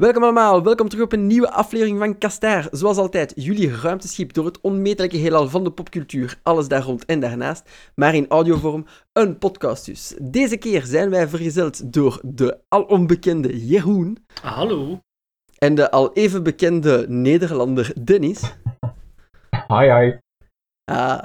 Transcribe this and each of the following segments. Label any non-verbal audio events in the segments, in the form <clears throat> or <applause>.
Welkom allemaal, welkom terug op een nieuwe aflevering van Kastaar. Zoals altijd, jullie ruimteschip door het onmetelijke heelal van de popcultuur, alles daar rond en daarnaast, maar in audiovorm, een podcast dus. Deze keer zijn wij vergezeld door de al onbekende Jeroen. Hallo. En de al even bekende Nederlander Dennis. Hi, hi. Ah,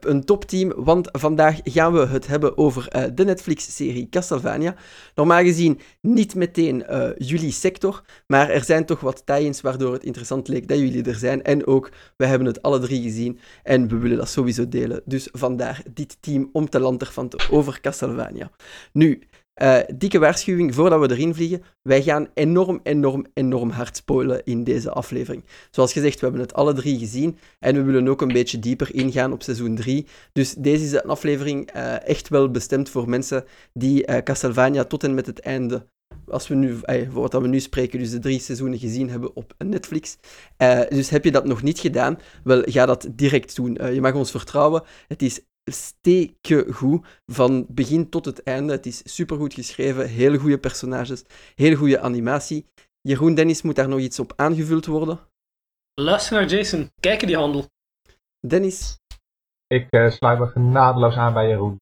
een topteam, want vandaag gaan we het hebben over uh, de Netflix-serie Castlevania. Normaal gezien niet meteen uh, jullie sector, maar er zijn toch wat tie-ins waardoor het interessant leek dat jullie er zijn. En ook, we hebben het alle drie gezien en we willen dat sowieso delen. Dus vandaar dit team om te lanterfanten over Castlevania. Nu, uh, dikke waarschuwing voordat we erin vliegen. Wij gaan enorm, enorm, enorm hard spoilen in deze aflevering. Zoals gezegd, we hebben het alle drie gezien. En we willen ook een beetje dieper ingaan op seizoen 3. Dus deze is een aflevering uh, echt wel bestemd voor mensen die uh, Castlevania tot en met het einde. Als we nu, voor wat we nu spreken, dus de drie seizoenen gezien hebben op Netflix. dus heb je dat nog niet gedaan, wel, ga dat direct doen. je mag ons vertrouwen. Het is steken goed. Van begin tot het einde. Het is supergoed geschreven. Hele goede personages. Hele goede animatie. Jeroen Dennis moet daar nog iets op aangevuld worden. Luister naar Jason. Kijken die handel. Dennis. Ik uh, sluit me genadeloos aan bij Jeroen.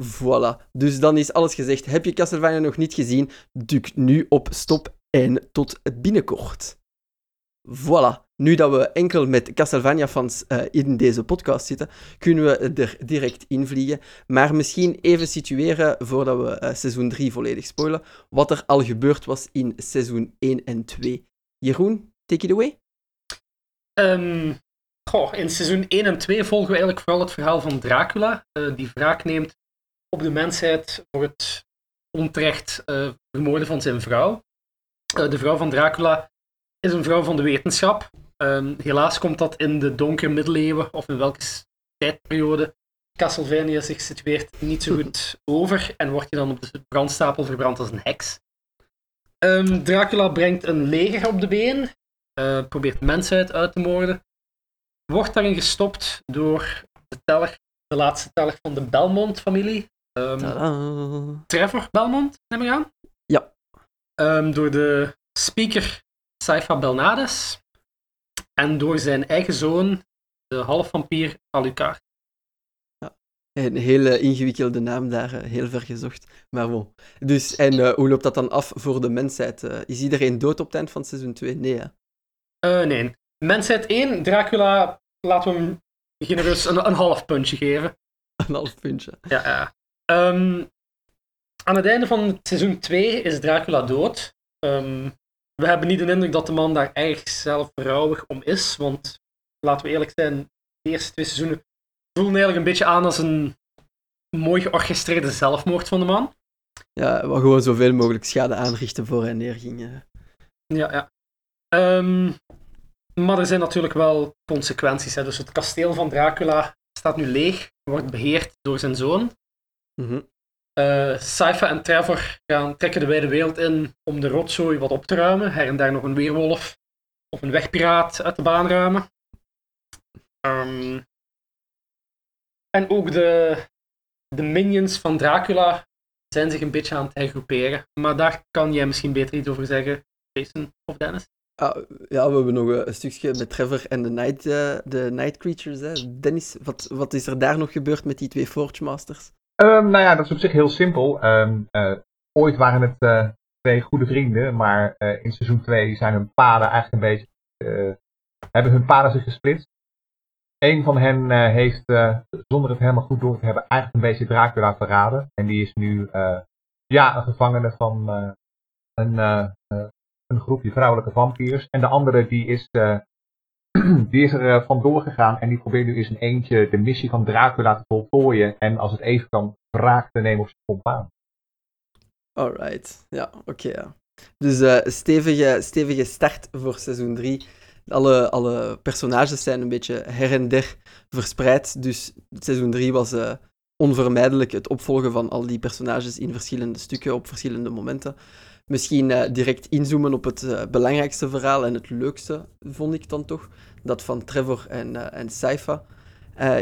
Voilà. Dus dan is alles gezegd. Heb je Castlevania nog niet gezien? Druk nu op stop en tot binnenkort. Voilà. Nu dat we enkel met Castlevania-fans uh, in deze podcast zitten, kunnen we er direct invliegen. Maar misschien even situeren, voordat we uh, seizoen 3 volledig spoilen, wat er al gebeurd was in seizoen 1 en 2. Jeroen, take it away. Um, in seizoen 1 en 2 volgen we eigenlijk vooral het verhaal van Dracula, uh, die wraak neemt op de mensheid voor het onterecht vermoorden van zijn vrouw. de vrouw van Dracula is een vrouw van de wetenschap. Um, helaas komt dat in de donkere middeleeuwen, of in welke tijdperiode Castlevania zich situeert, niet zo goed <laughs> over. En wordt je dan op de brandstapel verbrand als een heks. Um, Dracula brengt een leger op de been, uh, probeert mensheid uit te moorden. Wordt daarin gestopt door de, teller, de laatste teller van de Belmont-familie. Um, Trevor Belmont, neem ik aan? Ja. door de speaker Saifa Belnades en door zijn eigen zoon, de halfvampier Alucard. Ja, een hele ingewikkelde naam daar, eh, heel ver gezocht. Maar bon. Dus, en uh, hoe loopt dat dan af voor de mensheid? Uh, is iedereen dood op het eind van seizoen 2? Nee, hè? Uh, nee. Mensheid 1, Dracula, laten we hem genereus een, een half puntje geven. Een half puntje. Ja, ja. Um, aan het einde van seizoen 2 is Dracula dood. Um, we hebben niet de indruk dat de man daar erg zelfverrouwig om is. Want laten we eerlijk zijn, de eerste twee seizoenen voelen eigenlijk een beetje aan als een mooi georchestreerde zelfmoord van de man. Ja, we gewoon zoveel mogelijk schade aanrichten voor hij neerging. Ja, ja. Um, maar er zijn natuurlijk wel consequenties. Hè. Dus het kasteel van Dracula staat nu leeg, wordt beheerd door zijn zoon. Mm uh, en Trevor gaan trekken de wijde wereld in om de rotzooi wat op te ruimen. Her en daar nog een weerwolf of een wegpiraat uit de baan ruimen. Um, en ook de, de minions van Dracula zijn zich een beetje aan het hergroeperen. Maar daar kan jij misschien beter iets over zeggen, Jason of Dennis. Ah, ja, we hebben nog een stukje met Trevor en de Night, uh, de night Creatures. Hè. Dennis, wat, wat is er daar nog gebeurd met die twee Forge Masters? Um, nou ja, dat is op zich heel simpel. Um, uh, ooit waren het uh, twee goede vrienden, maar uh, in seizoen 2 zijn hun paden eigenlijk een beetje. hebben hun paden zich gesplitst. Een van hen heeft, zonder het helemaal goed door te hebben, eigenlijk een beetje Dracula verraden. En die is nu ja, een gevangene van een, een groepje vrouwelijke vampiers. En de andere die is die is er uh, vandoor gegaan en die probeert nu eens een eentje de missie van Dracula te voltooien. En als het even kan, wraak te nemen op zijn compaan. Alright, ja, oké. Dus uh, stevige, stevige start voor seizoen 3. Alle, alle personages zijn een beetje her en der verspreid. Dus seizoen 3 was uh, onvermijdelijk het opvolgen van al die personages in verschillende stukken op verschillende momenten. Misschien uh, direct inzoomen op het uh, belangrijkste verhaal en het leukste, vond ik dan toch. Dat van Trevor en, uh, en Saifa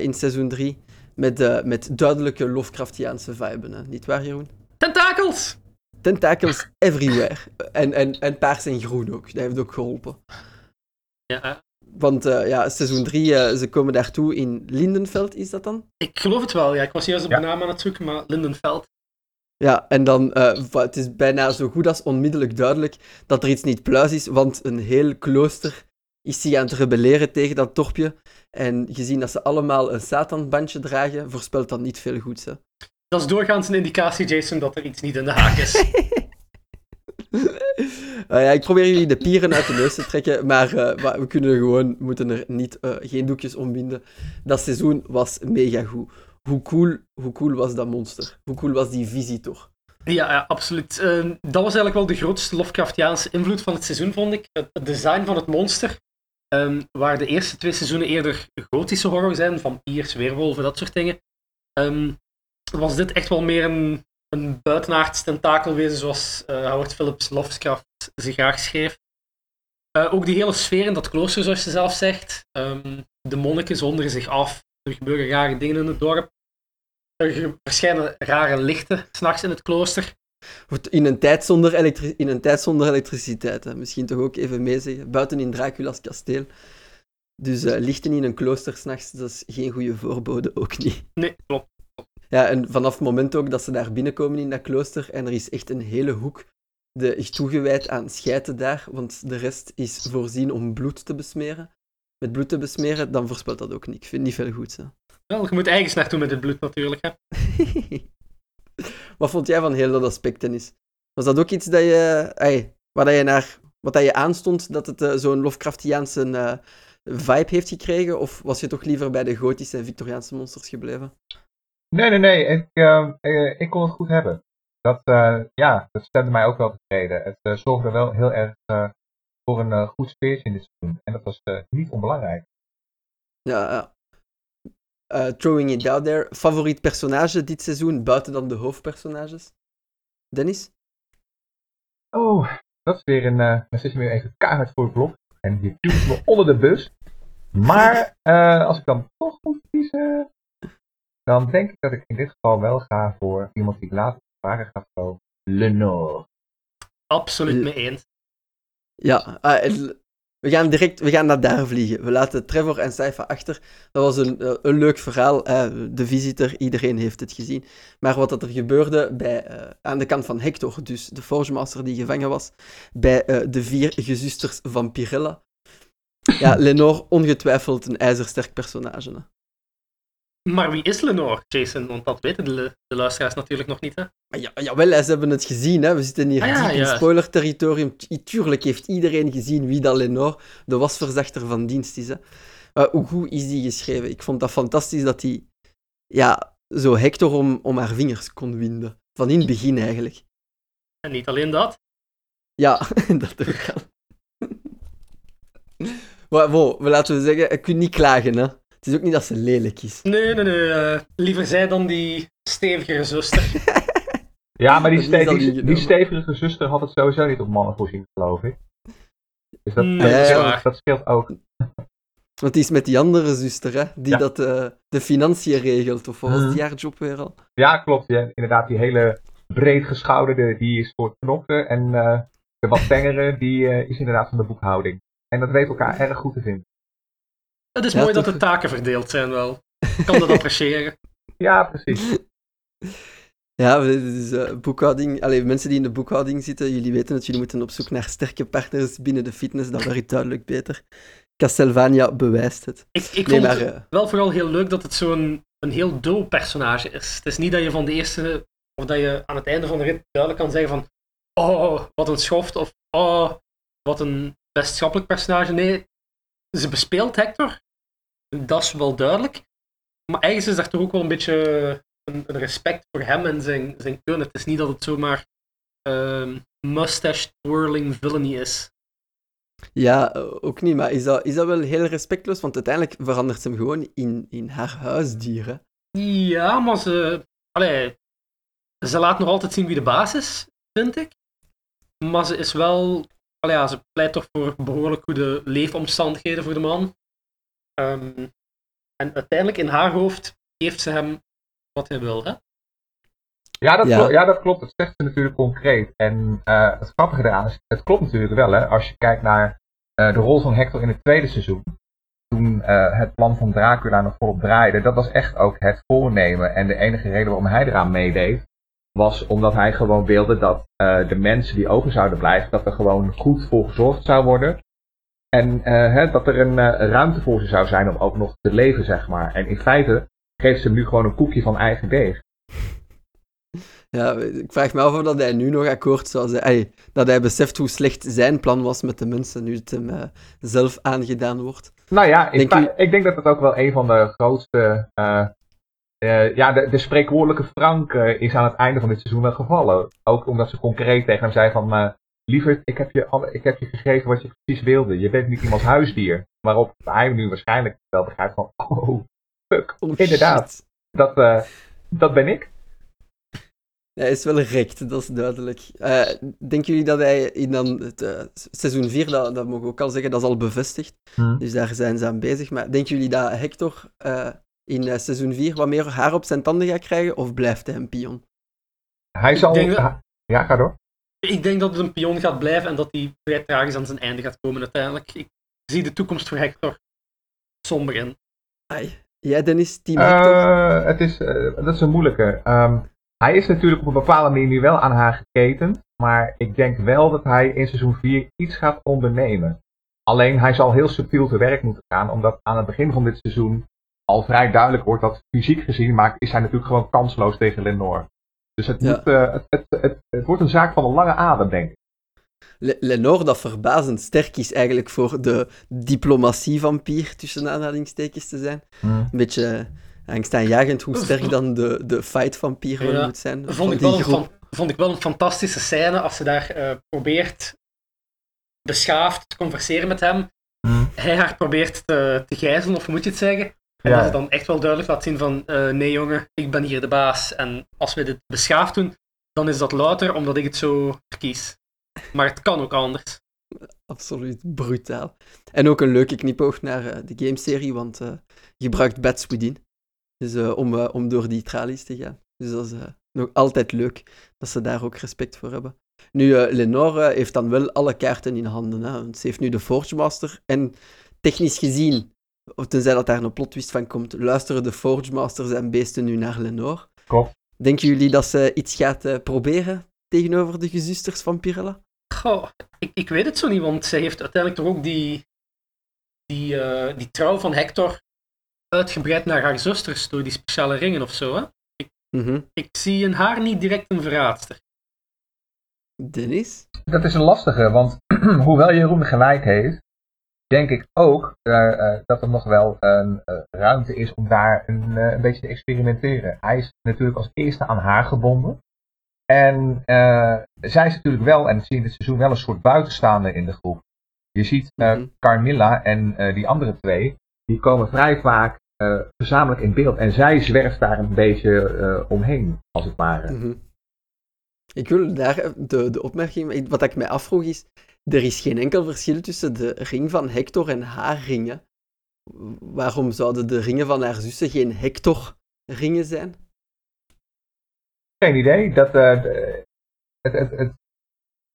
in seizoen 3. Met, met duidelijke Lovecraftiaanse viben, hè. niet waar, Jeroen? Tentakels! tentakels everywhere. En, en, en paars en groen ook. Dat heeft ook geholpen. Ja, eh, Want eh, ja, seizoen 3, ze komen daartoe in Lindenveld, is dat dan? ik geloof het wel, ja. Ik was juist op Ja. de naam aan het zoeken, maar Lindenveld. Ja, en dan, eh, wa- het is bijna zo goed als onmiddellijk duidelijk dat er iets niet pluis is, want een heel klooster is zich aan het rebelleren tegen dat dorpje. En gezien dat ze allemaal een satanbandje dragen, voorspelt dat niet veel goeds. Hè. Dat is doorgaans een indicatie, Jason, dat er iets niet in de haak is. <laughs> Eh, ja, ik probeer jullie de pieren uit de neus te trekken, maar eh, we kunnen gewoon, moeten er niet, eh, geen doekjes ombinden. Dat seizoen was mega goed. Hoe cool, hoe cool was dat monster? Hoe cool was die visitor? Ja, ja absoluut. Dat was eigenlijk wel de grootste Lovecraftiaanse invloed van het seizoen, vond ik. Het het design van het monster, ehm, waar de eerste twee seizoenen eerder gotische horror zijn, vampiers, weerwolven, dat soort dingen, ehm, was dit echt wel meer een, een buitenaards tentakelwezen, zoals eh, Howard Phillips Lovecraft zich graag schreef. Eh, ook die hele sfeer in dat klooster, zoals je zelf zegt. Ehm, de monniken zonderen zich af. Er gebeuren rare dingen in het dorp. Er verschijnen rare lichten s'nachts in het klooster. In een tijd zonder, elektri- in een tijd zonder elektriciteit. Hè. Misschien toch ook even meezeggen. Buiten in Dracula's kasteel. Dus eh, lichten in een klooster s'nachts, dat is geen goede voorbode, ook niet. Nee, klopt. Ja, en vanaf het moment ook dat ze daar binnenkomen in dat klooster, en er is echt een hele hoek de, is toegewijd aan schijten daar, want de rest is voorzien om bloed te besmeren. Met bloed te besmeren, dan voorspelt dat ook niet. Ik vind niet veel goed. Hè. Wel, je moet ergens naartoe met het bloed natuurlijk. Hè. <laughs> Wat vond jij van heel dat aspect, Dennis? Was dat ook iets dat je, waar dat je naar, wat dat je aanstond, dat het eh, zo'n Lovecraftiaanse eh, vibe heeft gekregen? Of was je toch liever bij de gotische en Victoriaanse monsters gebleven? Nee, nee, nee. Ik, eh, eh, ik kon het goed hebben. Dat, eh, ja, dat stemde mij ook wel tevreden. Het eh, zorgde wel heel erg voor een goed sfeertje in dit seizoen. En dat was niet onbelangrijk. Ja, throwing it out there. Favoriet personage dit seizoen, buiten dan de hoofdpersonages? Dennis? Oh, dat is weer een. dan zit je weer even keihard voor het blok. En je duwt me onder de bus. Maar als ik dan toch moet kiezen. Dan denk ik dat ik in dit geval wel ga voor iemand die later vragen ga voor Lenore. Absoluut mee eens. Ja, ah, we gaan direct we gaan naar daar vliegen. We laten Trevor en Saifa achter. Dat was een, eh, een leuk verhaal. de visitor, iedereen heeft het gezien. Maar wat dat er gebeurde bij, eh, aan de kant van Hector, dus de Forge Master die gevangen was, bij eh, de vier gezusters van Pirella. Ja, <laughs> Lenore, ongetwijfeld een ijzersterk personage. Hè. Maar wie is Lenore, Jason? Want dat weten de, de luisteraars natuurlijk nog niet. Hè? Ja, jawel, ze hebben het gezien. Hè. We zitten hier Ah, ja, diep in ja. spoiler-territorium. Tu- Tuurlijk heeft iedereen gezien wie dat Lenore, de wasverzachter van dienst, is. Hè. Maar hoe goed is die geschreven? Ik vond dat fantastisch dat hij ja, zo Hector om, om haar vingers kon winden. Van in het begin eigenlijk. En niet alleen dat. Ja, <laughs> dat ook al. Maar wow, we laten we zeggen, je kunt niet klagen. Hè. Het is ook niet dat ze lelijk is. Nee, nee, nee. eh, liever zij dan die stevigere zuster. <laughs> Ja, maar die, Dat is ste- al die, die stevige zuster had het sowieso niet op mannen voorzien, geloof ik. Dus dat, Nee, dat, dat is scheelt, waar. dat scheelt ook. <laughs> Want die is met die andere zuster, hè, die Ja. dat, eh, de financiën regelt. Of was Mhm. die haar job weer al? Ja, klopt. Ja. Inderdaad, die hele breed geschouderde, die is voor het knokken. En eh, de wat tengere, die eh, is inderdaad van de boekhouding. En dat weet elkaar erg goed te vinden. Het is Ja, mooi toch- dat de taken verdeeld zijn wel. Ik kan dat <laughs> appreciëren. Ja, precies. Ja, dus, eh, boekhouding. Allee, mensen die in de boekhouding zitten, jullie weten het, jullie moeten op zoek naar sterke partners binnen de fitness. Dat werkt duidelijk beter. Castlevania bewijst het. Ik, ik Nee, vond maar, het eh, wel vooral heel leuk dat het zo'n een heel dope personage is. Het is niet dat je van de eerste, of dat je aan het einde van de rit duidelijk kan zeggen van oh, wat een schoft, of oh, wat een best schappelijk personage. Nee, ze bespeelt Hector. Dat is wel duidelijk. Maar ergens is daar toch ook wel een beetje een, een respect voor hem en zijn, zijn kunnen. Het is niet dat het zomaar ehm mustache twirling villainy is. ja, ook niet. Maar is dat, is dat wel heel respectloos? Want uiteindelijk verandert ze hem gewoon in, in haar huisdier. hè. Ja, maar ze, allee, ze laat nog altijd zien wie de baas is, vind ik. Maar ze is wel, allee, ja, ze pleit toch voor behoorlijk goede leefomstandigheden voor de man. Ehm, en uiteindelijk in haar hoofd geeft ze hem wat hij wil. Hè? Ja dat, Ja. Klopt, ja, dat klopt. Dat zegt ze natuurlijk concreet. En eh, het grappige eraan is, het klopt natuurlijk wel. Hè, als je kijkt naar eh, de rol van Hector in het tweede seizoen. Toen eh, het plan van Dracula nog volop draaide. Dat was echt ook het voornemen. En de enige reden waarom hij eraan meedeed. Was omdat hij gewoon wilde dat eh, de mensen die over zouden blijven. Dat er gewoon goed voor gezorgd zou worden. En eh, hè, dat er een eh, ruimte voor ze zou zijn om ook nog te leven, zeg maar. En in feite geeft ze hem nu gewoon een koekje van eigen deeg. Ja, ik vraag me af of dat hij nu nog akkoord zou zijn. Dat hij beseft hoe slecht zijn plan was met de mensen, nu het hem zelf aangedaan wordt. Nou ja, Denk ik denk dat het ook wel een van de grootste. Eh, ja, de, de spreekwoordelijke Frank eh, is aan het einde van dit seizoen wel gevallen. Ook omdat ze concreet tegen hem zei van. eh lieverd, ik heb, je alle, ik heb je gegeven wat je precies wilde. Je bent niet iemands huisdier. Waarop hij nu waarschijnlijk wel begrijpt van. <laughs> Oh, fuck. Oh, Inderdaad. Dat, dat ben ik. Hij is wel rekt, dat is duidelijk. Eh, denken jullie dat hij in dan het, seizoen 4, dat, dat mogen we ook al zeggen, dat is al bevestigd. Dus daar zijn ze aan bezig. Maar denken jullie dat Hector in eh, seizoen 4 wat meer haar op zijn tanden gaat krijgen? Of blijft hij een pion? Hij zal. dat- Ja, ga door. Ik denk dat het een pion gaat blijven en dat hij vrij tragisch aan zijn einde gaat komen uiteindelijk. Ik zie de toekomst voor Hector somber in. Ai. Jij, Dennis, team Hector? Eh, het is, eh, dat is een moeilijke. Ehm, hij is natuurlijk op een bepaalde manier nu wel aan haar geketend. Maar ik denk wel dat hij in seizoen 4 iets gaat ondernemen. Alleen hij zal heel subtiel te werk moeten gaan. Omdat aan het begin van dit seizoen al vrij duidelijk wordt dat fysiek gezien maakt, is hij natuurlijk gewoon kansloos tegen Lenore. Dus het, Ja. moet, eh, het, het, het, het wordt een zaak van een lange adem, denk ik. Le- Lenore, dat verbazend sterk is eigenlijk voor de diplomatie-vampier, tussen aanhalingstekens te zijn. Een beetje eh, angstaanjagend hoe sterk dan de, de fight-vampier Ja. moet zijn. Vond ik, wel een, vond ik wel een fantastische scène als ze daar eh, probeert beschaafd te converseren met hem. Hij haar probeert te, te gijzelen, of hoe moet je het zeggen? En Ja. dat ze dan echt wel duidelijk laat zien van, eh, nee jongen, ik ben hier de baas. En als we dit beschaafd doen, dan is dat louter omdat ik het zo verkies. Maar het kan ook anders. Absoluut brutaal. En ook een leuke knipoog naar eh, de gameserie, want eh, je gebruikt Bats Within. Dus eh, om, eh, om door die tralies te gaan. Dus dat is nog altijd leuk dat ze daar ook respect voor hebben. Nu, eh, Lenore heeft dan wel alle kaarten in handen. Hè, want ze heeft nu de Forge Master. En technisch gezien, of tenzij dat daar een plot twist van komt, luisteren de Forge Masters en beesten nu naar Lenore. Klopt. Denken jullie dat ze iets gaat eh, proberen tegenover de gezusters van Pirella? Goh, ik, ik weet het zo niet, want zij heeft uiteindelijk toch ook die, die, eh, die trouw van Hector uitgebreid naar haar zusters door die speciale ringen of zo. Hè? Mhm. Ik zie in haar niet direct een verraadster. Dennis? Dat is een lastige, want <clears throat> hoewel Jeroen gelijk heeft, denk ik ook eh, eh, dat er nog wel een eh, ruimte is om daar een, een beetje te experimenteren. Hij is natuurlijk als eerste aan haar gebonden. En zij is natuurlijk wel, en zie je in dit seizoen, wel een soort buitenstaande in de groep. Je ziet Mhm. Carmilla en die andere twee, die komen vrij vaak eh, gezamenlijk in beeld. En zij zwerft daar een beetje omheen, als het ware. Mhm. Ik wil daar de, de opmerking, wat ik mij afvroeg is, er is geen enkel verschil tussen de ring van Hector en haar ringen. Waarom zouden de ringen van haar zussen geen Hector-ringen zijn? Geen idee. Dat, eh, het, het, het,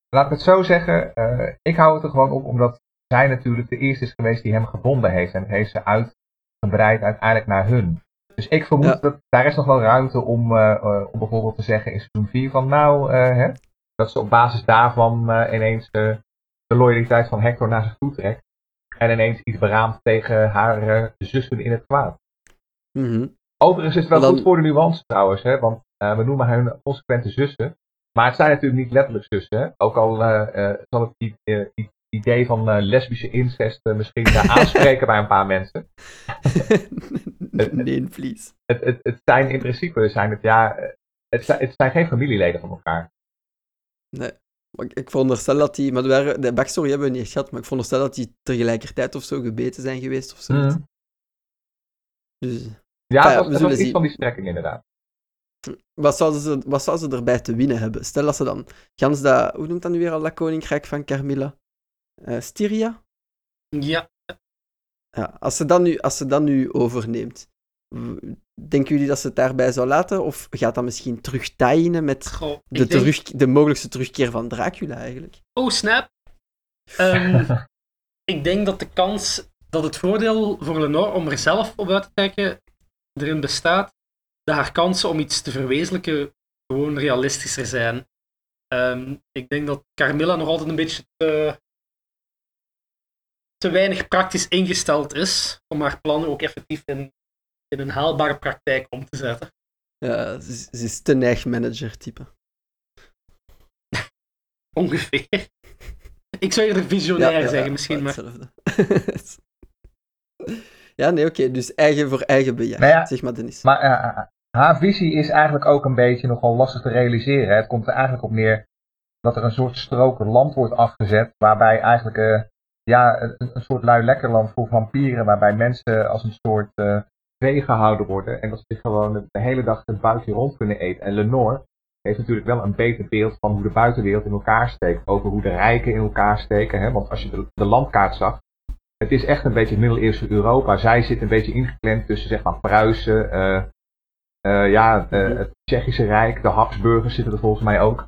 laat ik het zo zeggen. eh, ik hou het er gewoon op omdat zij natuurlijk de eerste is geweest die hem gebonden heeft. En heeft ze uitgebreid uiteindelijk naar hun. Dus ik vermoed Ja. dat daar is nog wel ruimte om, eh, om bijvoorbeeld te zeggen in seizoen 4 van nou, hè, dat ze op basis daarvan ineens de loyaliteit van Hector naar zich toe trekt. En ineens iets beraamt tegen haar eh, zussen in het kwaad. Mhm. Overigens is het wel Dan- goed voor de nuance trouwens, hè? want eh, we noemen hun consequente zussen. Maar het zijn natuurlijk niet letterlijk zussen. Hè? Ook al eh, zal het i- idee van lesbische incest misschien <laughs> aanspreken bij een paar mensen. <laughs> nee, please. Het, het, het zijn in principe zijn het, ja, het, zijn, het zijn geen familieleden van elkaar. Nee. Maar ik, ik veronderstel dat die, maar de, waren- de backstory hebben we niet echt gehad, maar ik veronderstel dat die tegelijkertijd of zo gebeten zijn geweest of zo. Mhm. Dus Ja, ja, dat we zullen iets zien. van die strekking inderdaad. wat zouden, ze, wat zouden ze erbij te winnen hebben? Stel dat ze dan, gans dat, hoe noemt dat nu weer al dat koninkrijk van Carmilla? Eh, Styria? Ja, Ja, als ze, dat nu, als ze dat nu overneemt, Denken jullie dat ze het daarbij zou laten? Of gaat dat misschien terug tie met Goh, de, denk- terug, de mogelijkste terugkeer van Dracula eigenlijk? Oh, snap. Ehm, <laughs> ik denk dat de kans, dat het voordeel voor Lenore om er zelf op uit te trekken erin bestaat, dat haar kansen om iets te verwezenlijken gewoon realistischer zijn. Ehm, ik denk dat Carmilla nog altijd een beetje te, te weinig praktisch ingesteld is om haar plannen ook effectief in, in een haalbare praktijk om te zetten. Ja, ze, is- ze is te neig manager-type. <laughs> Ongeveer. Ik zou eerder visionair zeggen, misschien, maar Hetzelfde. <laughs> ja, nee, oké. dus eigen voor eigen bejaard. Nou ja, zeg maar, Dennis. Maar eh, haar visie is eigenlijk ook een beetje nogal lastig te realiseren. Het komt er eigenlijk op neer dat er een soort strook land wordt afgezet. Waarbij eigenlijk eh, ja, een, een soort lui lekkerland voor vampieren. Waarbij mensen als een soort eh gehouden worden. En dat ze zich gewoon de, hele dag het buikje rond kunnen eten. En Lenore heeft natuurlijk wel een beter beeld van hoe de buitenwereld in elkaar steekt. Over hoe de rijken in elkaar steken. Hè? Want als je de, de landkaart zag. Het is echt een beetje het middeleeuwse Europa. Zij zit een beetje ingeklemd tussen zeg maar Pruisen, eh, eh, ja, eh, Mhm. het Tsjechische Rijk, de Habsburgers zitten er volgens mij ook.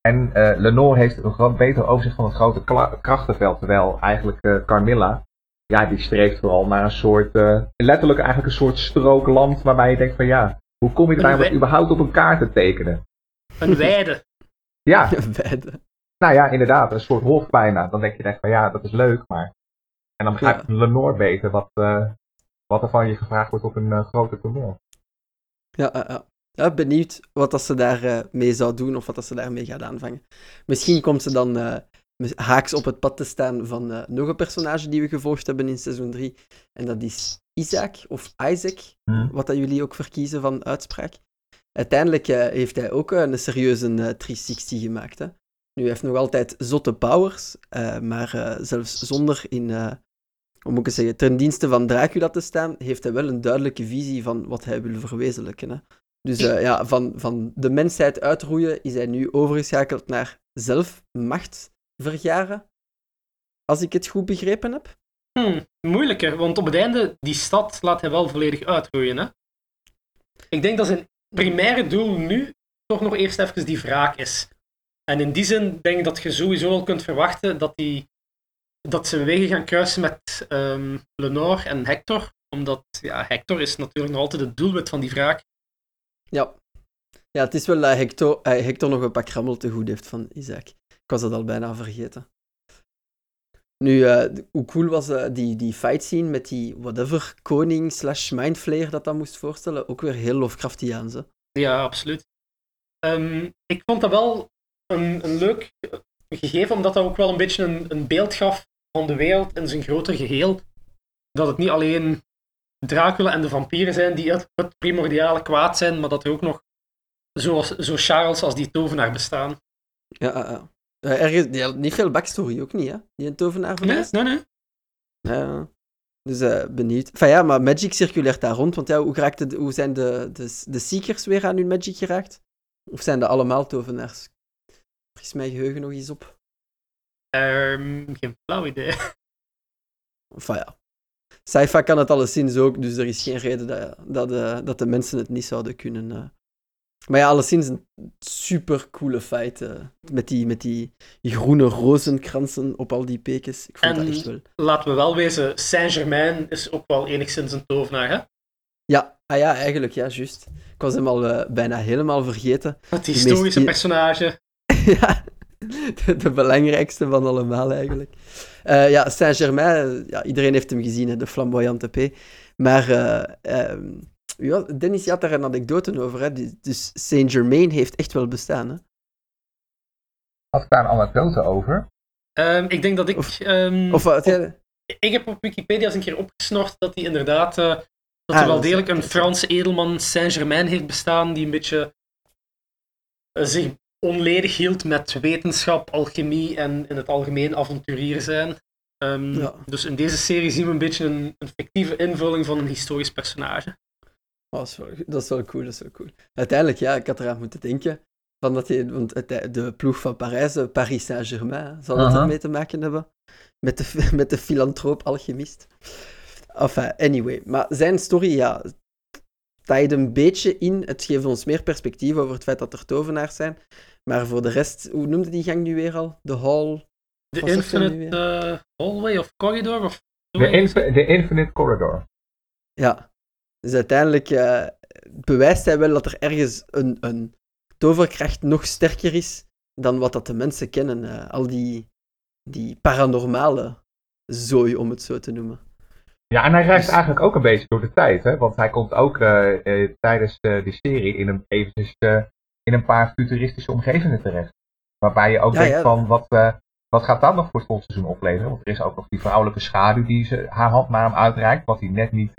En Lenore heeft een groot, beter overzicht van het grote krachtenveld. Terwijl eigenlijk Carmilla, ja, die streeft vooral naar een soort, eh, letterlijk eigenlijk een soort strook land. Waarbij je denkt van ja, hoe kom je er Een eigenlijk überhaupt op een kaart te tekenen? een weide. <laughs> Ja, <laughs> Beide. nou ja, inderdaad, een soort hof bijna. Dan denk je echt van ja, dat is leuk, maar... En dan begrijpt Lenore beter wat, eh, wat er van je gevraagd wordt op een eh, grote toneel. Ja, ja, ja. Ja, benieuwd wat dat ze daarmee mee zou doen of wat dat ze daarmee gaat aanvangen. Misschien komt ze dan eh, haaks op het pad te staan van eh, nog een personage die we gevolgd hebben in seizoen 3. En dat is Isaac of Isaac, Hm. wat dat jullie ook verkiezen van uitspraak. Uiteindelijk eh, heeft hij ook eh, een serieuze eh, 360 gemaakt. Hè. Nu, hij heeft nog altijd zotte powers, eh, maar eh, zelfs zonder in, eh, hoe moet ik het zeggen, ten dienste van Dracula te staan, heeft hij wel een duidelijke visie van wat hij wil verwezenlijken. Hè. Dus eh, ja, van, van de mensheid uitroeien is hij nu overgeschakeld naar zelf macht vergaren. Als ik het goed begrepen heb. Hm, moeilijker, want op het einde, die stad laat hij wel volledig uitroeien. Hè? Ik denk dat zijn primaire doel nu toch nog eerst even die wraak is. En in die zin denk ik dat je sowieso al kunt verwachten dat, die, dat ze wegen gaan kruisen met ehm, Lenore en Hector. Omdat ja, Hector is natuurlijk nog altijd het doelwit van die wraak. Ja. Ja, het is wel dat Hector, eh, Hector nog een pak rammel te goed heeft van Isaac. Ik was dat al bijna vergeten. Nu, eh, hoe cool was eh, die, die fight scene met die whatever koning slash mindflayer dat dat moest voorstellen? Ook weer heel Lovecraftiaans, hè? Ja, absoluut. Ehm, ik vond dat wel een, een leuk gegeven, omdat dat ook wel een beetje een, een beeld gaf van de wereld in zijn groter geheel. Dat het niet alleen Dracula en de vampieren zijn die het, het primordiale kwaad zijn, maar dat er ook nog zoals, zo Charles als die tovenaar bestaan. Ja, ja, ja. Eh, ergens, die had niet veel backstory, ook niet, hè? Die een tovenaar van Nee, is. nee, nee. Ja. Dus eh, benieuwd. Enfin ja, maar Magic circuleert daar rond, want ja, hoe, geraakt de, hoe zijn de, de, de Seekers weer aan hun Magic geraakt? Of zijn dat allemaal tovenaars? Fris mijn geheugen nog eens op. Ehm, geen flauw idee. Enfin ja. Sci-fi kan het alleszins ook, dus er is geen reden dat, dat, eh, dat de mensen het niet zouden kunnen. Maar ja, alleszins een super coole fight. eh, met, die, met die groene rozenkransen op al die pekens. Ik vond dat En- echt wel. Laten we wel wezen, Saint-Germain is ook wel enigszins een tovenaar, hè? Ja, ah ja, eigenlijk, ja, juist. Ik was hem al eh, bijna helemaal vergeten. Het meest- historische personage. <laughs> ja, de, de belangrijkste van allemaal eigenlijk. Eh, ja, Saint-Germain, ja, iedereen heeft hem gezien, hè, de flamboyante P. Maar eh, ehm, ja, Dennis had daar een anekdote over. Hè. Die- Dus Saint-Germain heeft echt wel bestaan. Hè. Had ik daar een anekdote over? Ehm, ik denk dat ik... Of- ehm, Of wat? Ja, ik heb op Wikipedia eens een keer opgesnort dat hij inderdaad... eh, dat Ah, er wel dat is- degelijk een Franse edelman Saint-Germain heeft bestaan die een beetje eh, zich onledig hield met wetenschap, alchemie en in het algemeen avonturier zijn. Ehm, Ja. Dus in deze serie zien we een beetje een, een fictieve invulling van een historisch personage. Oh, dat, is wel, dat is wel cool, dat is wel cool. Uiteindelijk, ja, ik had eraan moeten denken. Van dat hij, want het- de ploeg van Parijs, Paris Saint-Germain, zal dat Aha. ermee te maken hebben? Met de, <laughs> met de filantroop alchemist. Enfin, anyway. Maar zijn story, ja, taait een beetje in. Het geeft ons meer perspectief over het feit dat er tovenaars zijn. Maar voor de rest, hoe noemde die gang nu weer al? De hall? De Infinite eh, Hallway of Corridor of De, infi- de Infinite Corridor. Ja. Dus uiteindelijk eh, bewijst hij wel dat er ergens een, een toverkracht nog sterker is dan wat dat de mensen kennen. eh, al die, die paranormale zooi, om het zo te noemen. Ja, en hij reist Dus- eigenlijk ook een beetje door de tijd, hè? Want hij komt ook eh, tijdens de serie in een, eventjes, in een paar futuristische omgevingen terecht. Waarbij je ook Ja, denkt ja. van, wat, wat gaat dat nog voor het volgende seizoen opleveren? Want er is ook nog die vrouwelijke schaduw die ze, haar hand naar hem uitreikt, wat hij net niet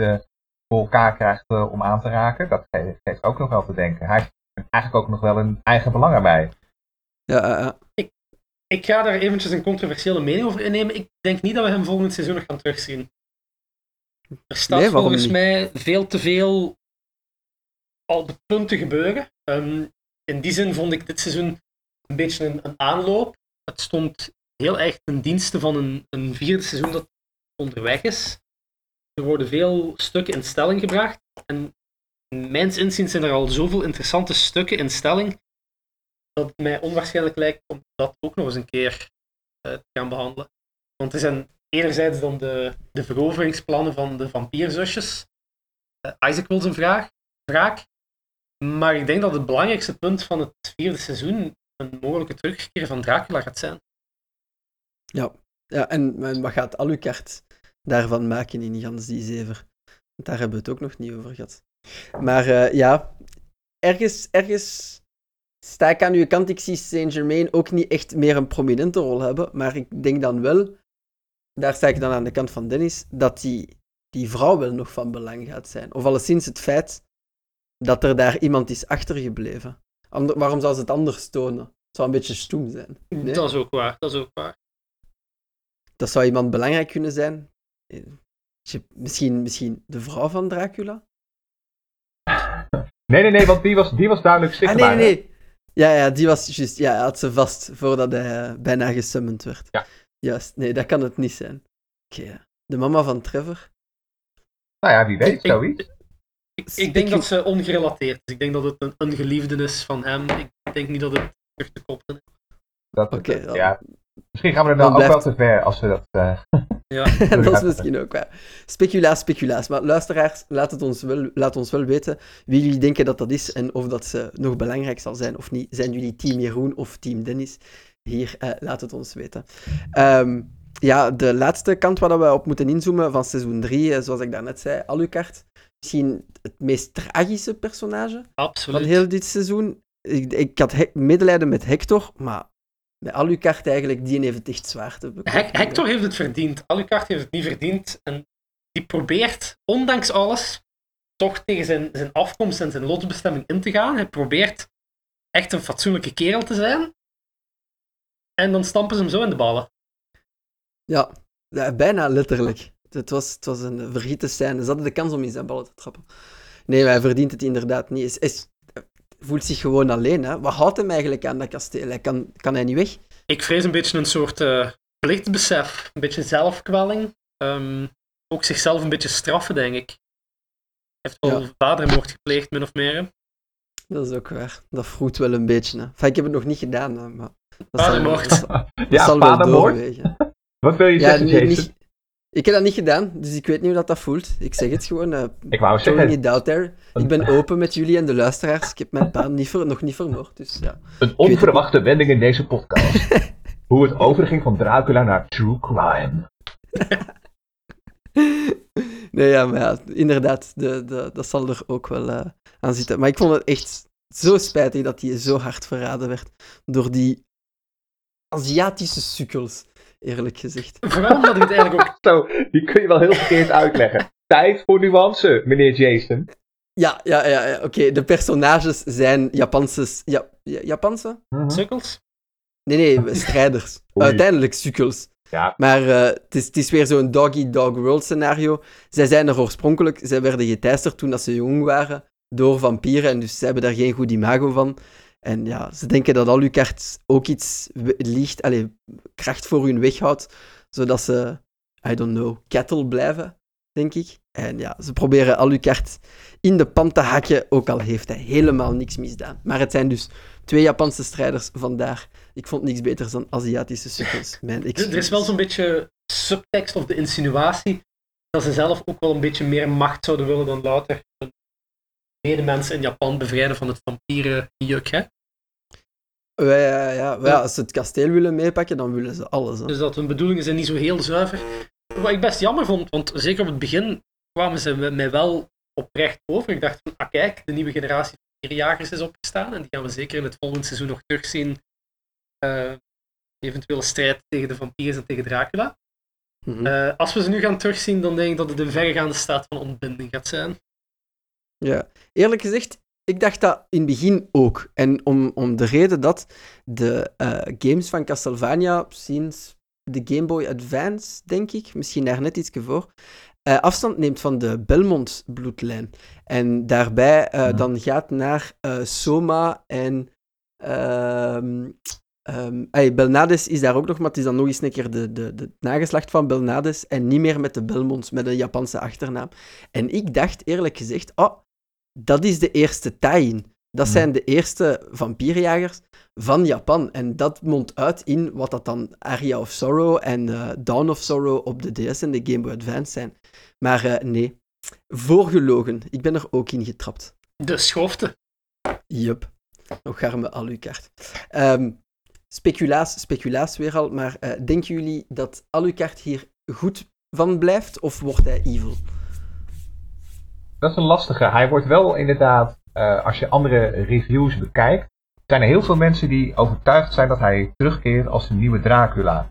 voor elkaar krijgt eh, om aan te raken. Dat ge- geeft ook nog wel te denken. Hij heeft eigenlijk ook nog wel een eigen belang erbij. Ja, ja, ja. Ik ga daar eventjes een controversiële mening over innemen. Ik denk niet dat we hem volgend seizoen nog gaan terugzien. Er staat Nee, volgens niet? mij veel te veel al de punten gebeuren. Ehm, in die zin vond ik dit seizoen een beetje een, een aanloop. Het stond heel erg ten dienste van een, een vierde seizoen dat onderweg is. Er worden veel stukken in stelling gebracht. En mijns inziens zijn er al zoveel interessante stukken in stelling dat het mij onwaarschijnlijk lijkt om dat ook nog eens een keer eh, te gaan behandelen. Want er zijn enerzijds dan de, de veroveringsplannen van de vampierzusjes. Eh, Isaac wil zijn vraag, wraak. Maar ik denk dat het belangrijkste punt van het vierde seizoen een mogelijke terugkeer van Dracula gaat zijn. Ja, en, en wat gaat Alucard daarvan maken in Jans die Zever? Daar hebben we het ook nog niet over gehad. Maar eh, ja, ergens, ergens sta ik aan uw kant. Ik zie Saint-Germain ook niet echt meer een prominente rol hebben. Maar ik denk dan wel, daar sta ik dan aan de kant van Dennis, dat die, die vrouw wel nog van belang gaat zijn. Of alleszins het feit dat er daar iemand is achtergebleven. Ander- waarom zou ze het anders tonen? Het zou een beetje stoem zijn. Nee? Dat is ook waar, dat is ook waar. Dat zou iemand belangrijk kunnen zijn. Eh, Misschien, misschien de vrouw van Dracula? Nee, nee, nee, want die was, die was duidelijk Ah, zichtbaar. nee, nee, hè? nee. Ja, ja, die was juist. Ja, hij had ze vast voordat hij eh, bijna gesummand werd. Ja. Juist, nee, dat kan het niet zijn. Oké, de mama van Trevor. Nou ja, wie weet, Ik- ik- zoiets. Ik, ik denk dat ze ongerelateerd is. Ik denk dat het een, een geliefde is van hem. Ik denk niet dat het terug te koppelen is. Dat, Oké, ja. Misschien gaan we er Dan dan ook blijft- wel te ver als we dat... eh, <laughs> Ja. <laughs> dat is misschien ook waar. Speculaas, speculaas. Maar luisteraars, laat, het ons wel, laat ons wel weten wie jullie denken dat dat is en of dat ze nog belangrijk zal zijn of niet. Zijn jullie team Jeroen of team Dennis? Hier, eh, laat het ons weten. Ehm, ja, de laatste kant waar we op moeten inzoomen van seizoen 3, zoals ik daarnet zei, Alucard. Misschien het meest tragische personage Absoluut. van heel dit seizoen. Ik, ik had medelijden met Hector, maar met Alucard eigenlijk, die heeft het echt zwaar te bekomen. Hec- Hector heeft het verdiend. Alucard heeft het niet verdiend. En die probeert, ondanks alles, toch tegen zijn, zijn afkomst en zijn lotsbestemming in te gaan. Hij probeert echt een fatsoenlijke kerel te zijn. En dan stampen ze hem zo in de ballen. Ja, bijna letterlijk. Het was, het was een vergieten scène. Ze hadden de kans om in zijn ballen te trappen. Nee, hij verdient het inderdaad niet. Is, hij voelt zich gewoon alleen. Hè. Wat houdt hem eigenlijk aan dat kasteel? Hij kan, kan hij niet weg? Ik vrees een beetje een soort eh plichtbesef. Een beetje zelfkwelling. Ehm, ook zichzelf een beetje straffen, denk ik. Hij heeft wel Ja. vadermoord gepleegd, min of meer. hè. Dat is ook waar. Dat vroet wel een beetje. Hè. Enfin, ik heb het nog niet gedaan, hè, maar... Dat zal, Vadermoord. dat zal, <laughs> dat ja, zal vadermoord. doorwegen. <laughs> Wat wil je Ja, zeggen, niet- ik heb dat niet gedaan, dus ik weet niet hoe dat, dat voelt. Ik zeg het gewoon. eh Ik wou zeggen, it out there. Ik ben open met jullie en de luisteraars. Ik heb mijn baan niet ver, nog niet vermoord, dus ja. een onverwachte wending in deze podcast. <laughs> Hoe het overging van Dracula naar true crime. Nee, ja, maar ja, inderdaad, de, de, dat zal er ook wel eh, aan zitten. Maar ik vond het echt zo spijtig dat hij zo hard verraden werd door die Aziatische sukkels, eerlijk gezegd. <laughs> Vooral omdat ik het eigenlijk ook Zo, die kun je wel heel verkeerd uitleggen. Tijd voor nuance, meneer Jason. Ja, ja, ja, ja oké. De personages zijn Japanse... Ja, ja, Japanse? sukkels. Nee, nee, strijders. <laughs> Oei. Uiteindelijk sukkels. Ja. Maar eh, het, is, het is weer zo'n dog-eat-dog-world scenario. Zij zijn er oorspronkelijk... Zij werden geteisterd toen dat ze jong waren door vampieren. En dus ze hebben daar geen goed imago van. En ja, ze denken dat Alucard ook iets liegt, allee, kracht voor hun weghoudt. Zodat ze, I don't know, cattle blijven. denk ik. En ja, ze proberen Alucard in de pan te hakken, ook al heeft hij helemaal niks misdaan. Maar het zijn dus twee Japanse strijders vandaar. Ik vond niks beters dan Aziatische sukkels. Er, er is wel zo'n beetje subtekst of de insinuatie dat ze zelf ook wel een beetje meer macht zouden willen dan louter mensen in Japan bevrijden van het vampierenjuk, hè? Ja, ja, ja, als ze het kasteel willen meepakken, dan willen ze alles. Hè. Dus dat hun bedoelingen zijn niet zo heel zuiver. Wat ik best jammer vond, want zeker op het begin kwamen ze mij wel oprecht over. Ik dacht van, ah kijk, de nieuwe generatie jagers is opgestaan en die gaan we zeker in het volgende seizoen nog terugzien. Uh, eventueel strijd tegen de vampiers en tegen Dracula. Mhm. Eh, als we ze nu gaan terugzien, dan denk ik dat het een verregaande staat van ontbinding gaat zijn. Ja, eerlijk gezegd, ik dacht dat in het begin ook. En om, om de reden dat de uh, games van Castlevania sinds de Game Boy Advance, denk ik, misschien daar net iets voor, uh, afstand neemt van de Belmont-bloedlijn. En daarbij uh, dan gaat naar Soma en... Um, um, Belnades is daar ook nog, maar het is dan nog eens een keer de, de, de nageslacht van Belnades en niet meer met de Belmonts, met een Japanse achternaam. En ik dacht eerlijk gezegd, oh, dat is de eerste tie-in. Dat mhm. zijn de eerste vampierjagers van Japan. En dat mondt uit in wat dat dan Aria of Sorrow en uh, Dawn of Sorrow op de DS en de Game Boy Advance zijn. Maar uh, nee, voorgelogen. Ik ben er ook in getrapt. De schofte. Jup. Nog garme Alucard. Um, speculaas, speculaas weer al, maar uh, denken jullie dat Alucard hier goed van blijft of wordt hij evil? Dat is een lastige. Hij wordt wel inderdaad, uh, als je andere reviews bekijkt, zijn er heel veel mensen die overtuigd zijn dat hij terugkeert als een nieuwe Dracula.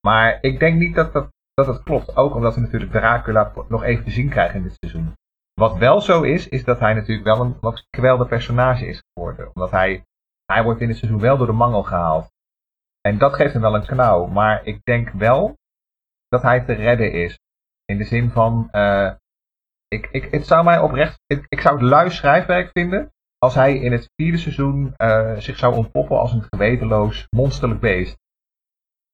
Maar ik denk niet dat dat, dat, klopt. Ook omdat we natuurlijk Dracula nog even te zien krijgen in dit seizoen. Wat wel zo is, is dat hij natuurlijk wel een wat kwelde personage is geworden. Omdat hij, hij wordt in het seizoen wel door de mangel gehaald. En dat geeft hem wel een knauw. Maar ik denk wel dat hij te redden is. In de zin van, uh, ik, ik, het zou mij oprecht, ik, ik zou het lui schrijfwerk vinden als hij in het vierde seizoen uh, zich zou ontpoppen als een gewetenloos, monsterlijk beest.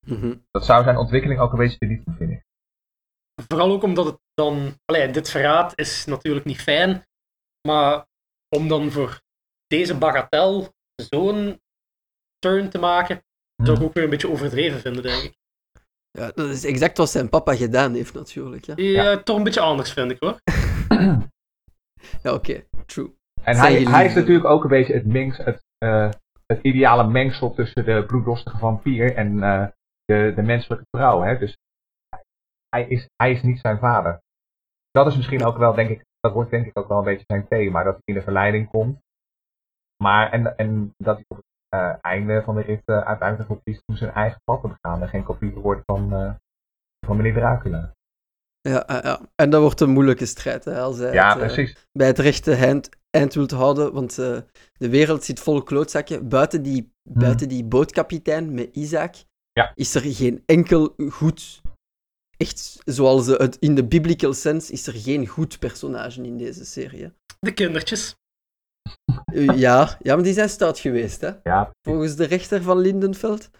Mm Dat zou zijn ontwikkeling ook een beetje te vind ik. Vooral ook omdat het dan, allee, dit verraad is natuurlijk niet fijn, maar om dan voor deze bagatel zo'n turn te maken, zou ik mhm. ook weer een beetje overdreven vinden, denk ik. Ja, dat is exact wat zijn papa gedaan heeft, natuurlijk. Ja, ja. toch een beetje anders, vind ik hoor. <clears throat> ja, oké, true. En hij, hij is natuurlijk ook een beetje het, mengs, het, uh, het ideale mengsel tussen de bloeddorstige vampier en uh, de, de menselijke vrouw. Hè? Dus hij is, hij is niet zijn vader. Dat is misschien ook wel, denk ik, dat wordt denk ik ook wel een beetje zijn thema, dat hij in de verleiding komt. Maar, en, en dat hij op het einde van de rit uiteindelijk voor kiest om zijn eigen pad te begaan en geen kopie te worden van, van meneer Dracula. Ja, ja, en dat wordt een moeilijke strijd hè, als hij ja, het, uh, bij het rechte eind, eind wilt houden. Want uh, de wereld zit vol klootzakken. Buiten die, hmm. buiten die bootkapitein met Isaac ja. is er geen enkel goed. Echt zoals het in de biblical sense is er geen goed personage in deze serie. De kindertjes. Uh, ja, ja, maar die zijn stout geweest, hè? Ja. Volgens de rechter van Lindenveld.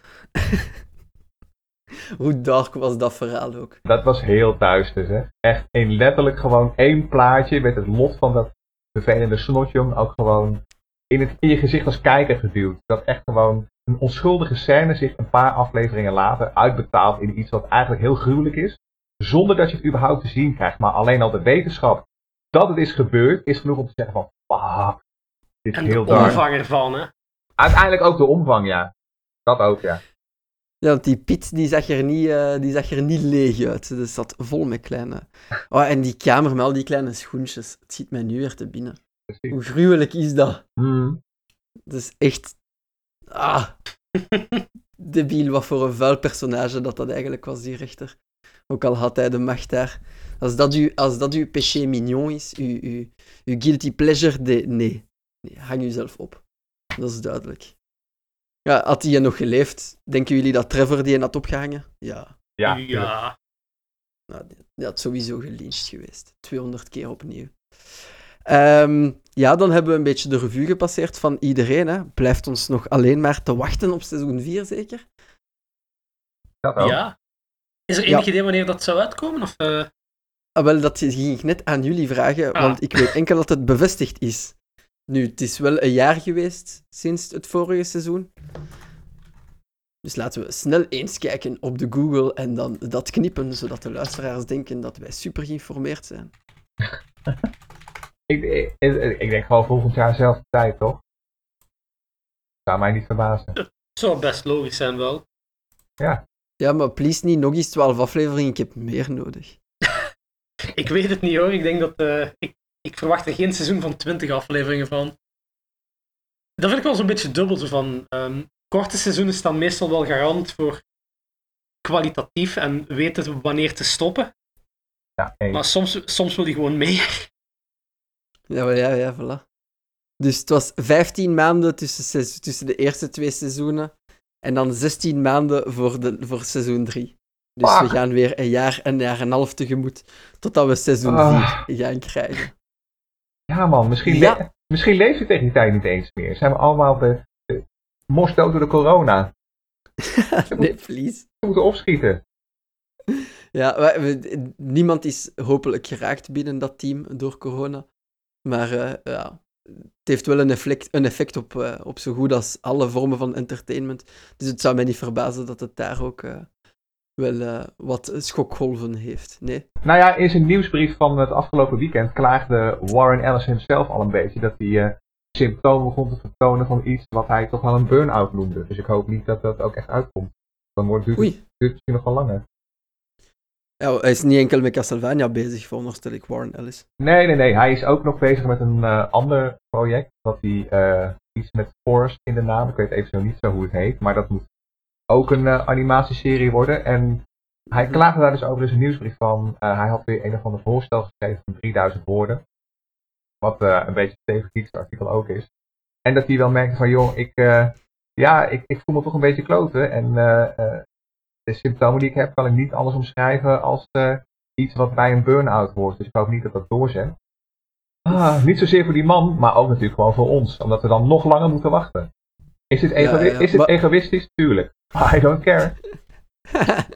<laughs> Hoe dark was dat verhaal ook? Dat was heel duister, hè? Echt een letterlijk gewoon één plaatje met het lot van dat vervelende snotjong ook gewoon in, het, in je gezicht als kijker geduwd. Dat echt gewoon een onschuldige scène zich een paar afleveringen later uitbetaalt in iets wat eigenlijk heel gruwelijk is. Zonder dat je het überhaupt te zien krijgt. Maar alleen al de wetenschap dat het is gebeurd, is genoeg om te zeggen van, fuck, is en heel de omvang ervan, hè? Uiteindelijk ook de omvang, ja. Dat ook, ja. Ja, want die Piet die zag, er niet, uh, die zag er niet leeg uit. Dus zat vol met kleine... Oh, en die kamer met al die kleine schoentjes. Het schiet mij nu weer te binnen. Hoe gruwelijk is dat? Mm. Dat is echt... Ah. <laughs> Debiel, wat voor een vuil personage dat dat eigenlijk was, die rechter. Ook al had hij de macht daar. Als dat, u, als dat uw péché mignon is, uw, uw, uw guilty pleasure, de, nee. Nee. Hang jezelf op. Dat is duidelijk. Ja, had hij nog geleefd, denken jullie dat Trevor die had opgehangen? Ja. Ja. ja. Nou, die had sowieso gelyncht geweest. 200 keer opnieuw. Ehm, ja, dan hebben we een beetje de revue gepasseerd van iedereen. Hè. Blijft ons nog alleen maar te wachten op seizoen 4, zeker? Ja. Is er enig idee wanneer dat zou uitkomen? Of, uh... Ah, wel, dat ging ik net aan jullie vragen, Ah. want ik weet enkel dat het bevestigd is. Nu, het is wel een jaar geweest sinds het vorige seizoen. Dus laten we snel eens kijken op de Google en dan dat knippen, zodat de luisteraars denken dat wij super geïnformeerd zijn. Ik, <laughs> ik, ik- ik denk gewoon volgend jaar zelfde tijd, toch? Zou mij niet verbazen. Zou best logisch zijn wel. Ja, maar please niet nog eens 12 afleveringen, ik heb meer nodig. <laughs> Ik weet het niet hoor. Ik denk dat. eh, ik, ik verwacht er geen seizoen van 20 afleveringen van. Dat vind ik wel zo'n beetje dubbel. Zo van, ehm, korte seizoenen staan meestal wel garant voor kwalitatief en weten wanneer te stoppen. Ja. Maar soms, soms wil je gewoon meer. Ja, maar ja, ja, voilà. Dus het was 15 maanden tussen, tussen de eerste twee seizoenen. En dan 16 maanden voor, de, voor seizoen 3. Dus we Fuck. gaan weer een jaar, een jaar en een half tegemoet. Totdat we seizoen Ah. 4 gaan krijgen. Ja man, misschien, Ja. le- misschien leef je tegen die tijd niet eens meer. Zijn we allemaal de, de door de corona. <laughs> nee, please. We moeten opschieten. Ja, we- niemand is hopelijk geraakt binnen dat team door corona. Maar eh, ja, het heeft wel een effect, een effect op, eh, op zo goed als alle vormen van entertainment. Dus het zou mij niet verbazen dat het daar ook eh, wel eh, wat schokgolven heeft. Nee? Nou ja, in zijn nieuwsbrief van het afgelopen weekend klaagde Warren Ellis hemzelf al een beetje dat hij eh, symptomen begon te vertonen van iets wat hij toch wel een burn-out noemde. Dus ik hoop niet dat dat ook echt uitkomt. Dan wordt het duurt, het misschien nog wel langer. Ja, hij is niet enkel met Castlevania bezig, veronderstel ik, Warren Ellis. Nee, nee, nee. Hij is ook nog bezig met een eh, ander project. Dat hij iets met Force in de naam. Ik weet even zo niet zo hoe het heet. Maar dat moet ook een eh, animatieserie worden. En hij Mhm. klaagde daar dus over in zijn nieuwsbrief van. eh, hij had weer een of ander voorstel geschreven van 3000 woorden. Wat eh, een beetje een stevig artikel ook is. En dat hij wel merkte van, joh, ik, ja, ik, ik voel me toch een beetje kloten. En de symptomen die ik heb, kan ik niet anders omschrijven als iets wat bij een burn-out hoort. Dus ik hoop niet dat dat doorzet. Ah, niet zozeer voor die man, maar ook natuurlijk gewoon voor ons. Omdat we dan nog langer moeten wachten. Is dit, ego- Ja, ja, is dit egoïstisch? Tuurlijk. I don't care. <laughs>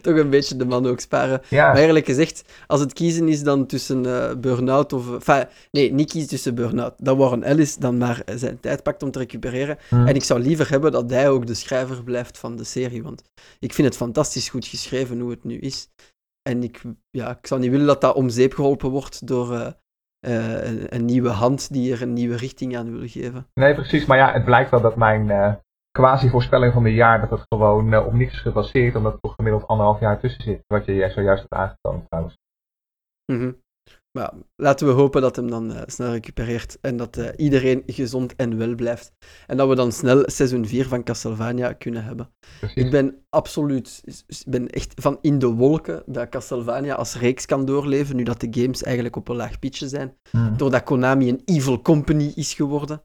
Toch een beetje de man ook sparen. Ja, Maar eerlijk gezegd, als het kiezen is dan tussen eh burn-out of... Enfin, nee, niet kiezen tussen burn-out. Dat Warren Ellis dan maar zijn tijd pakt om te recupereren. Hm. En ik zou liever hebben dat hij ook de schrijver blijft van de serie. Want ik vind het fantastisch goed geschreven hoe het nu is. En ik, ja, ik zou niet willen dat dat om zeep geholpen wordt door eh, eh, een, een nieuwe hand die er een nieuwe richting aan wil geven. Nee, precies. Maar ja, het blijkt wel dat mijn eh, quasi-voorspelling van de jaar, dat het gewoon eh, op niets is gebaseerd, omdat er toch gemiddeld anderhalf jaar tussen zit. Wat je zojuist hebt aangetoond trouwens. Mhm. Maar laten we hopen dat hem dan eh, snel recupereert en dat eh, iedereen gezond en wel blijft. En dat we dan snel seizoen 4 van Castlevania kunnen hebben. Precies. Ik ben absoluut, ik ben echt van in de wolken dat Castlevania als reeks kan doorleven, nu dat de games eigenlijk op een laag pitje zijn. Hm. Doordat Konami een evil company is geworden.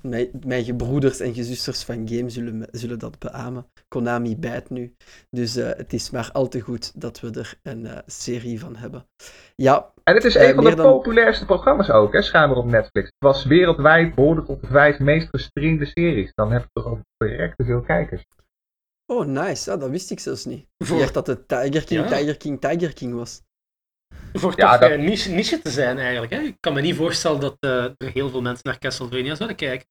Mijn, mijn gebroeders en gezusters van game zullen, zullen dat beamen. Konami bijt nu. Dus eh, het is maar al te goed dat we er een eh, serie van hebben. Ja, En het is Eh, een van de dan- populairste programma's ook, hè, schijnbaar op Netflix. Het was wereldwijd behoorde tot de vijf meest gestreamde series. Dan heb je toch ook te veel kijkers. oh nice, ah, dat wist ik zelfs niet. Ik dacht dat het Tiger King, Ja. Tiger King, Tiger King was. Voor Ja, toch dat- eh, niche, niche te zijn eigenlijk. Hè? Ik kan me niet voorstellen dat eh, er heel veel mensen naar Castlevania zouden kijken.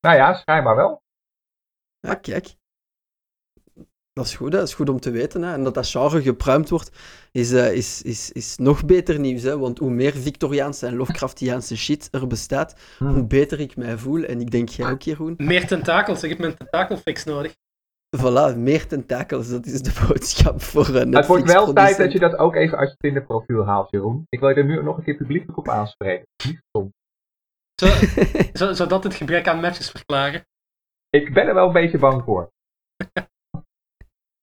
Nou ja, schijnbaar wel. Ja, kijk. Dat is goed, hè? dat is goed om te weten. Hè? En dat dat genre gepruimd wordt, is, eh, is, is, is nog beter nieuws. Hè? Want hoe meer Victoriaanse en Lovecraftiaanse shit er bestaat, Hm. hoe beter ik mij voel. En ik denk jij ook, Jeroen. Meer tentakels, ik heb mijn tentakelfix nodig. Voilà, meer tentakels, dat is de <laughs> boodschap voor een Netflix het wordt wel tijd dat je dat ook even uit je Tinder-profiel haalt, Jeroen. Ik wil je er nu nog een keer publiekelijk op aanspreken. Niet stom. Zou, <laughs> zou, zou dat het gebrek aan matches verklaren? Ik ben er wel een beetje bang voor.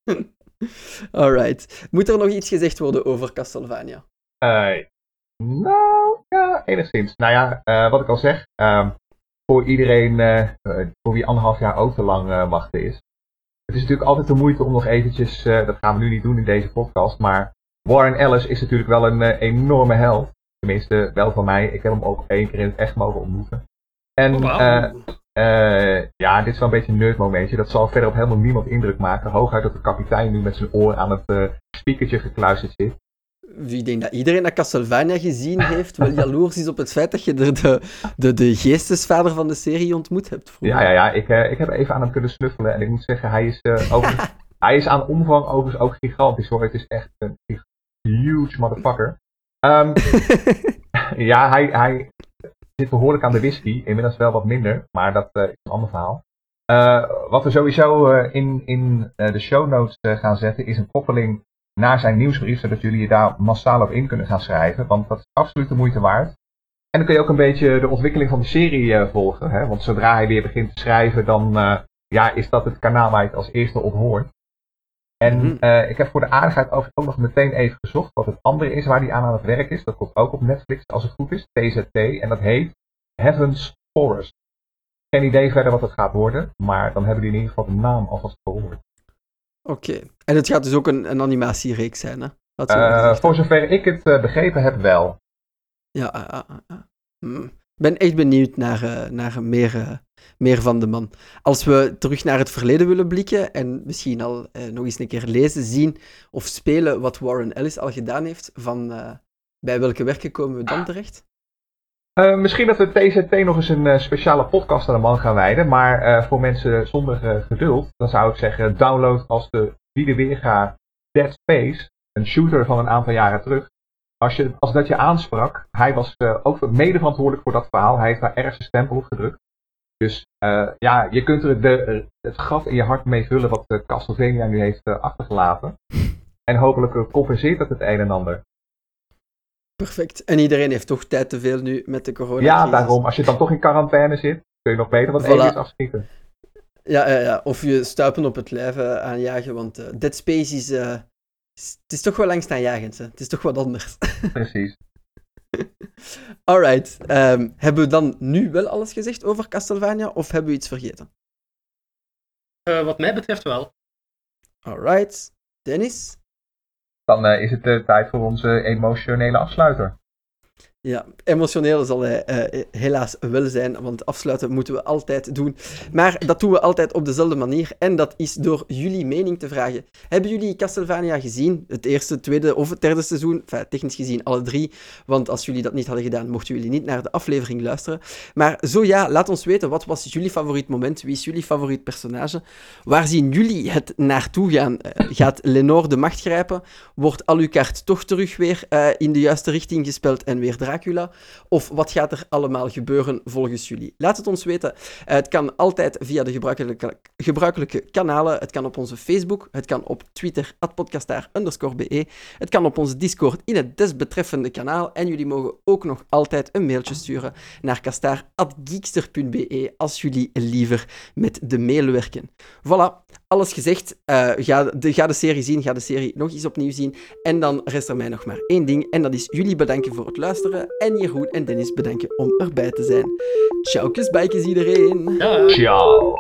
<laughs> Alright. Moet er nog iets gezegd worden over Castlevania? Eh, nou, ja, enigszins. Nou ja, eh, wat ik al zeg, ehm, voor iedereen eh, eh, voor wie anderhalf jaar ook te lang eh, wachten is. Het is natuurlijk altijd de moeite om nog eventjes, eh, dat gaan we nu niet doen in deze podcast, maar Warren Ellis is natuurlijk wel een eh, enorme held. Tenminste, wel van mij. Ik heb hem ook één keer in het echt mogen ontmoeten. En Wauw. eh, ja, dit is wel een beetje een nerdmomentje. Dat zal verder op helemaal niemand indruk maken. Hooguit dat de kapitein nu met zijn oor aan het speakertje gekluisterd zit. Ik denk dat iedereen dat Castlevania gezien heeft, wel jaloers is op het feit dat je er de, de, de geestesvader van de serie ontmoet hebt. Ja, ja, ja. Ik, uh, ik heb even aan hem kunnen snuffelen en ik moet zeggen, hij is, uh, over, <laughs> hij is aan omvang overigens ook gigantisch hoor. Het is echt een huge motherfucker. Um, <laughs> ja, hij, hij zit behoorlijk aan de whisky. Inmiddels wel wat minder, maar dat uh, is een ander verhaal. Uh, wat we sowieso uh, in, in de show notes gaan zetten is een koppeling naar zijn nieuwsbrief, zodat jullie je daar massaal op in kunnen gaan schrijven. Want dat is absoluut de moeite waard. En dan kun je ook een beetje de ontwikkeling van de serie volgen. Hè? Want zodra hij weer begint te schrijven, dan ja, is dat het kanaal waar je het als eerste op hoort. En mm ik heb voor de aardigheid ook nog meteen even gezocht wat het andere is waar hij aan aan het werk is. Dat komt ook op Netflix als het goed is, TZT. En dat heet Heaven's Forest. Geen idee verder wat het gaat worden, maar dan hebben die in ieder geval de naam alvast gehoord. Oké, en het gaat dus ook een, een animatiereeks zijn, hè? Uh, voor zover ik het uh, begrepen heb, wel. Ja, uh, ik ben echt benieuwd naar, naar meer meer van de man. Als we terug naar het verleden willen blikken en misschien al eh, nog eens een keer lezen, zien of spelen wat Warren Ellis al gedaan heeft, van bij welke werken komen we dan terecht? Uh, misschien dat we TZT nog eens een speciale podcast aan de man gaan wijden, maar voor mensen zonder geduld, dan zou ik zeggen download als de wie Dead Space, een shooter van een aantal jaren terug. Als, je, als dat je aansprak, hij was ook mede verantwoordelijk voor dat verhaal, hij heeft daar ergens een stempel op gedrukt. Dus ja, je kunt er de, het gat in je hart mee vullen wat Castlevania nu heeft achtergelaten. En hopelijk compenseert dat het een en ander. Perfect. En iedereen heeft toch tijd te veel nu met de corona. Ja, daarom. Als je dan toch in quarantaine zit, kun je nog beter wat voilà. afschieten. Ja, ja, ja, of je stuipen op het lijf aanjagen, want Dead Space is, het is toch wel langstaanjagend. Hè? Het is toch wat anders. <laughs> Precies. Alright. Um, hebben we dan nu wel alles gezegd over Castlevania of hebben we iets vergeten? Uh, wat mij betreft wel. Alright. Dennis? Dan uh, is het uh, tijd voor onze emotionele afsluiter. Ja, emotioneel zal hij uh, helaas wel zijn, want afsluiten moeten we altijd doen. Maar dat doen we altijd op dezelfde manier en dat is door jullie mening te vragen. Hebben jullie Castlevania gezien? Het eerste, tweede of het derde seizoen? Enfin, technisch gezien alle drie, want als jullie dat niet hadden gedaan, mochten jullie niet naar de aflevering luisteren. Maar zo ja, laat ons weten, wat was jullie favoriet moment? Wie is jullie favoriet personage? Waar zien jullie het naartoe gaan? Uh, gaat Lenore de macht grijpen? Wordt Alucard toch terug weer uh, in de juiste richting gespeld en weer Of wat gaat er allemaal gebeuren volgens jullie? Laat het ons weten. Eh, het kan altijd via de gebruikelijke, gebruikelijke kanalen. Het kan op onze Facebook. Het kan op Twitter, podcastaar_be. Het kan op onze Discord in het desbetreffende kanaal. En jullie mogen ook nog altijd een mailtje sturen naar kastaar.geekster.be als jullie liever met de mail werken. Voilà, alles gezegd. Uh, ga, de, ga de serie zien, ga de serie nog eens opnieuw zien. En dan rest er mij nog maar één ding. En dat is jullie bedanken voor het luisteren en Jeroen en Dennis bedanken om erbij te zijn. Ciao, kusbijkjes iedereen. Ciao.